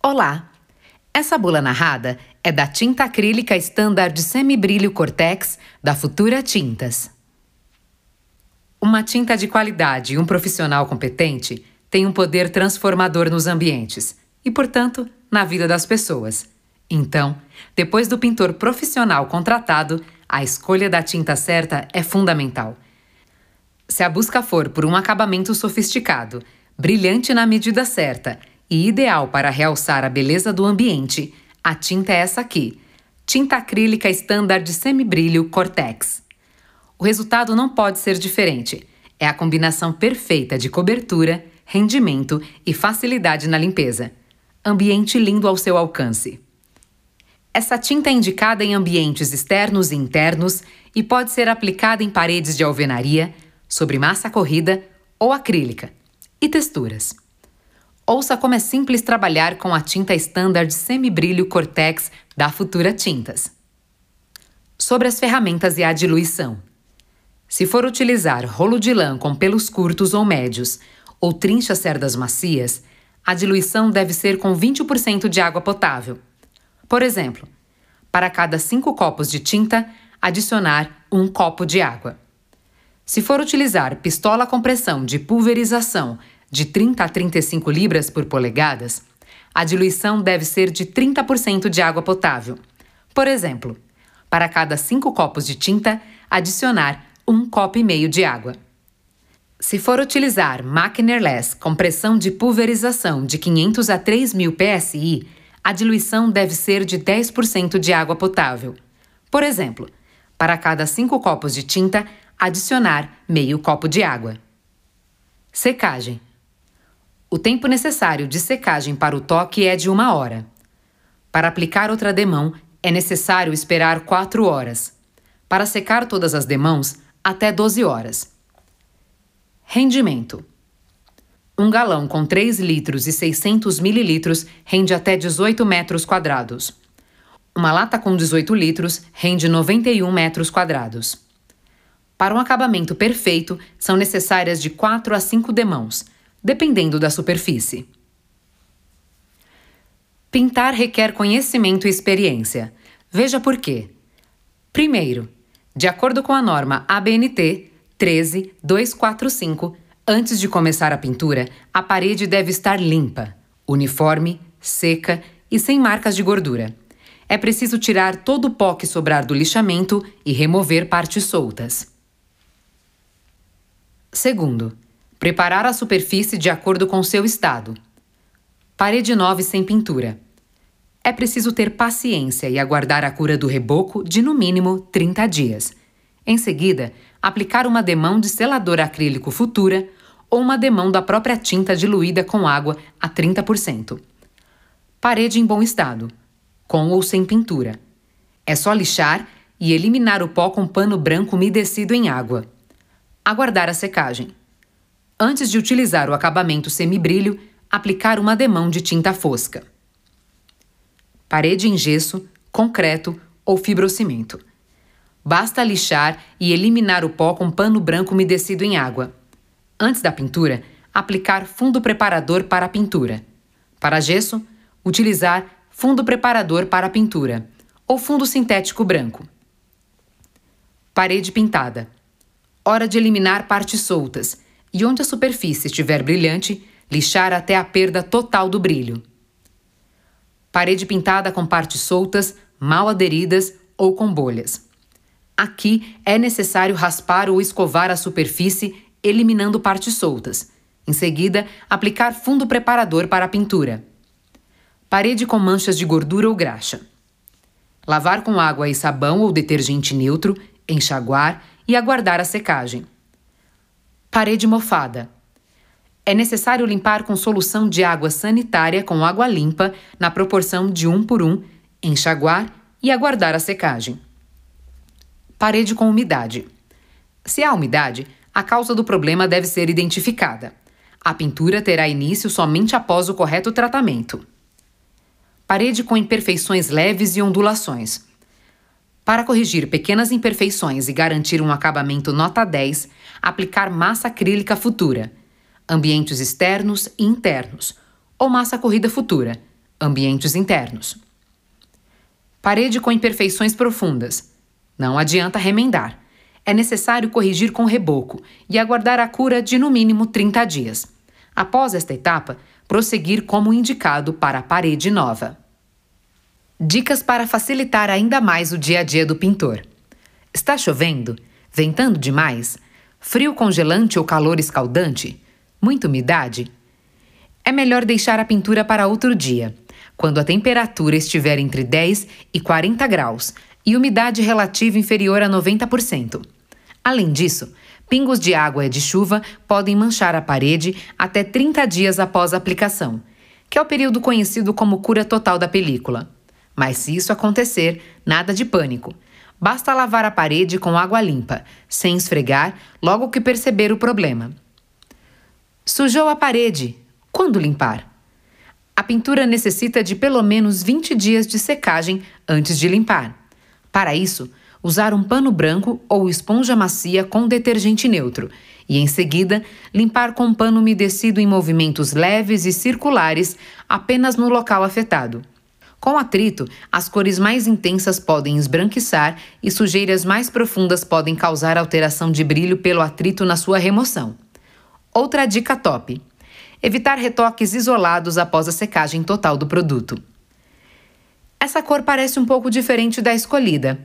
Olá! Essa bula narrada é da tinta acrílica Standard Semibrilho Cortex da Futura Tintas. Uma tinta de qualidade e um profissional competente têm um poder transformador nos ambientes e, portanto, na vida das pessoas. Então, depois do pintor profissional contratado, a escolha da tinta certa é fundamental. Se a busca for por um acabamento sofisticado, brilhante na medida certa e ideal para realçar a beleza do ambiente, a tinta é essa aqui: tinta acrílica Standard Semibrilho Cortex. O resultado não pode ser diferente. É a combinação perfeita de cobertura, rendimento e facilidade na limpeza. Ambiente lindo ao seu alcance. Essa tinta é indicada em ambientes externos e internos e pode ser aplicada em paredes de alvenaria, sobre massa corrida ou acrílica, e texturas. Ouça como é simples trabalhar com a tinta Standard Semibrilho Cortex da Futura Tintas. Sobre as ferramentas e a diluição. Se for utilizar rolo de lã com pelos curtos ou médios ou trincha cerdas macias, a diluição deve ser com 20% de água potável por exemplo, para cada 5 copos de tinta, adicionar um copo de água. Se for utilizar pistola com pressão de pulverização de 30 a 35 libras por polegadas, a diluição deve ser de 30% de água potável. Por exemplo, para cada 5 copos de tinta, adicionar um copo e meio de água. Se for utilizar máquina airless com pressão de pulverização de 500 a 3000 psi, a diluição deve ser de 10% de água potável. Por exemplo, para cada 5 copos de tinta, adicionar meio copo de água. Secagem. O tempo necessário de secagem para o toque é de uma hora. Para aplicar outra demão, é necessário esperar 4 horas. Para secar todas as demãos, até 12 horas. Rendimento. Um galão com 3 litros e 600 mililitros rende até 18 metros quadrados. Uma lata com 18 litros rende 91 metros quadrados. Para um acabamento perfeito, são necessárias de 4 a 5 demãos, dependendo da superfície. Pintar requer conhecimento e experiência. Veja por quê. Primeiro, de acordo com a norma ABNT 13245, Antes de começar a pintura, a parede deve estar limpa, uniforme, seca e sem marcas de gordura. É preciso tirar todo o pó que sobrar do lixamento e remover partes soltas. Segundo, preparar a superfície de acordo com seu estado. Parede nova e sem pintura. É preciso ter paciência e aguardar a cura do reboco de no mínimo 30 dias. Em seguida, aplicar uma demão de selador acrílico futura ou uma demão da própria tinta diluída com água a 30%. Parede em bom estado, com ou sem pintura. É só lixar e eliminar o pó com pano branco umedecido em água. Aguardar a secagem. Antes de utilizar o acabamento semibrilho, aplicar uma demão de tinta fosca. Parede em gesso, concreto ou fibrocimento. Basta lixar e eliminar o pó com pano branco umedecido em água. Antes da pintura, aplicar fundo preparador para a pintura. Para gesso, utilizar fundo preparador para a pintura ou fundo sintético branco. Parede pintada. Hora de eliminar partes soltas e onde a superfície estiver brilhante, lixar até a perda total do brilho. Parede pintada com partes soltas, mal aderidas ou com bolhas. Aqui é necessário raspar ou escovar a superfície eliminando partes soltas. Em seguida, aplicar fundo preparador para a pintura. Parede com manchas de gordura ou graxa. Lavar com água e sabão ou detergente neutro, enxaguar e aguardar a secagem. Parede mofada. É necessário limpar com solução de água sanitária com água limpa na proporção de 1 por 1, enxaguar e aguardar a secagem. Parede com umidade. Se há umidade, a causa do problema deve ser identificada. A pintura terá início somente após o correto tratamento. Parede com imperfeições leves e ondulações. Para corrigir pequenas imperfeições e garantir um acabamento nota 10, aplicar massa acrílica futura, ambientes externos e internos, ou massa corrida futura, ambientes internos. Parede com imperfeições profundas. Não adianta remendar. É necessário corrigir com reboco e aguardar a cura de no mínimo 30 dias. Após esta etapa, prosseguir como indicado para a parede nova. Dicas para facilitar ainda mais o dia a dia do pintor. Está chovendo? Ventando demais? Frio congelante ou calor escaldante? Muita umidade? É melhor deixar a pintura para outro dia, quando a temperatura estiver entre 10 e 40 graus e umidade relativa inferior a 90%. Além disso, pingos de água e de chuva podem manchar a parede até 30 dias após a aplicação, que é o período conhecido como cura total da película. Mas se isso acontecer, nada de pânico. Basta lavar a parede com água limpa, sem esfregar, logo que perceber o problema. Sujou a parede. Quando limpar? A pintura necessita de pelo menos 20 dias de secagem antes de limpar. Para isso, usar um pano branco ou esponja macia com detergente neutro e, em seguida, limpar com pano umedecido em movimentos leves e circulares apenas no local afetado. Com atrito, as cores mais intensas podem esbranquiçar e sujeiras mais profundas podem causar alteração de brilho pelo atrito na sua remoção. Outra dica top: evitar retoques isolados após a secagem total do produto. Essa cor parece um pouco diferente da escolhida.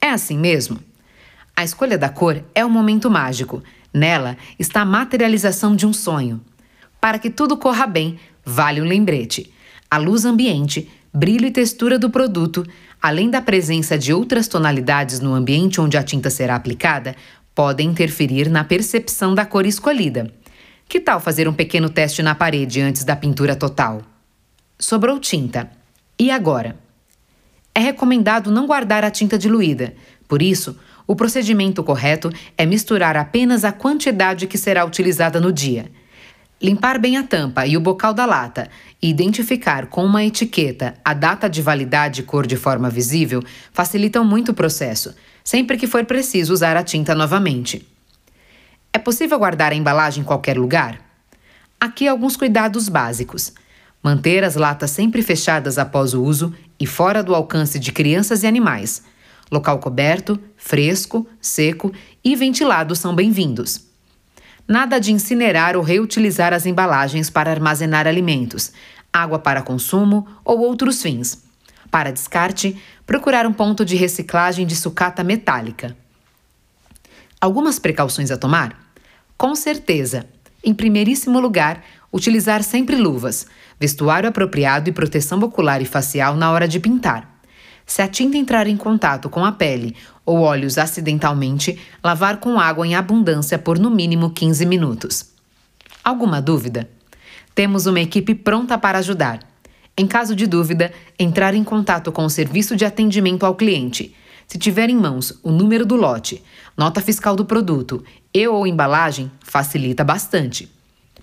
É assim mesmo? A escolha da cor é um momento mágico. Nela está a materialização de um sonho. Para que tudo corra bem, vale um lembrete: a luz ambiente brilho e textura do produto, além da presença de outras tonalidades no ambiente onde a tinta será aplicada, podem interferir na percepção da cor escolhida. Que tal fazer um pequeno teste na parede antes da pintura total? Sobrou tinta. E agora? É recomendado não guardar a tinta diluída, por isso, o procedimento correto é misturar apenas a quantidade que será utilizada no dia. Limpar bem a tampa e o bocal da lata e identificar com uma etiqueta a data de validade e cor de forma visível facilitam muito o processo, sempre que for preciso usar a tinta novamente. É possível guardar a embalagem em qualquer lugar? Aqui alguns cuidados básicos. Manter as latas sempre fechadas após o uso e fora do alcance de crianças e animais. Local coberto, fresco, seco e ventilado são bem-vindos. Nada de incinerar ou reutilizar as embalagens para armazenar alimentos, água para consumo ou outros fins. Para descarte, procurar um ponto de reciclagem de sucata metálica. Algumas precauções a tomar? Com certeza. Em primeiríssimo lugar, utilizar sempre luvas, vestuário apropriado e proteção ocular e facial na hora de pintar. Se a tinta entrar em contato com a pele ou olhos acidentalmente, lavar com água em abundância por no mínimo 15 minutos. Alguma dúvida? Temos uma equipe pronta para ajudar. Em caso de dúvida, entrar em contato com o serviço de atendimento ao cliente. Se tiver em mãos o número do lote, nota fiscal do produto e ou embalagem, facilita bastante.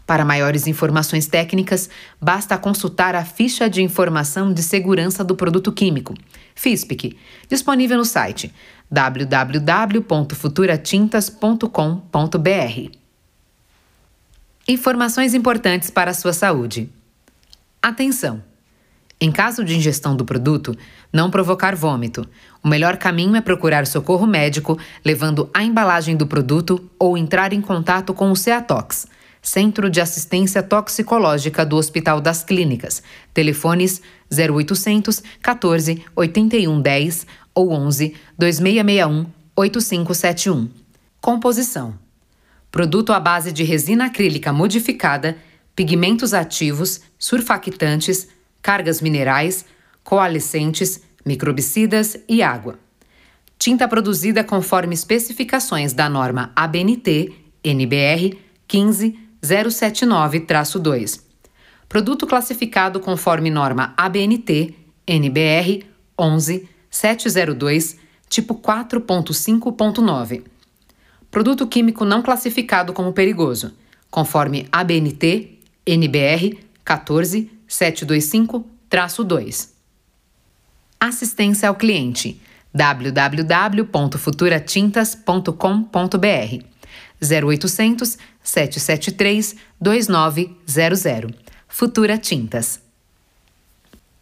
Para maiores informações técnicas, basta consultar a ficha de informação de segurança do produto químico, FISPIC, disponível no site www.futuratintas.com.br. Informações importantes para a sua saúde. Atenção! Em caso de ingestão do produto, não provocar vômito. O melhor caminho é procurar socorro médico, levando a embalagem do produto ou entrar em contato com o CEATOX Centro de Assistência Toxicológica do Hospital das Clínicas. Telefones 0800 14 81 10 ou 11 2661 8571. Composição: Produto à base de resina acrílica modificada, pigmentos ativos, surfactantes, cargas minerais, coalescentes, microbicidas e água. Tinta produzida conforme especificações da norma ABNT, NBR 15 079-2. Produto classificado conforme norma ABNT, NBR 11 702, tipo 4.5.9. Produto químico não classificado como perigoso, conforme ABNT, NBR 14 725-2. Assistência ao cliente www.futuratintas.com.br 0800 773 2900. Futura Tintas.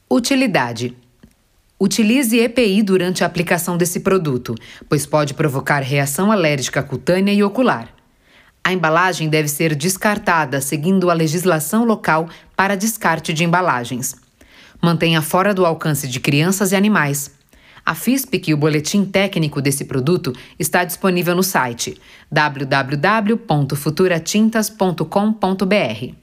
Utilidade: Utilize EPI durante a aplicação desse produto, pois pode provocar reação alérgica cutânea e ocular. A embalagem deve ser descartada seguindo a legislação local para descarte de embalagens. Mantenha fora do alcance de crianças e animais. A FISPIC e o boletim técnico desse produto está disponível no site www.futuratintas.com.br.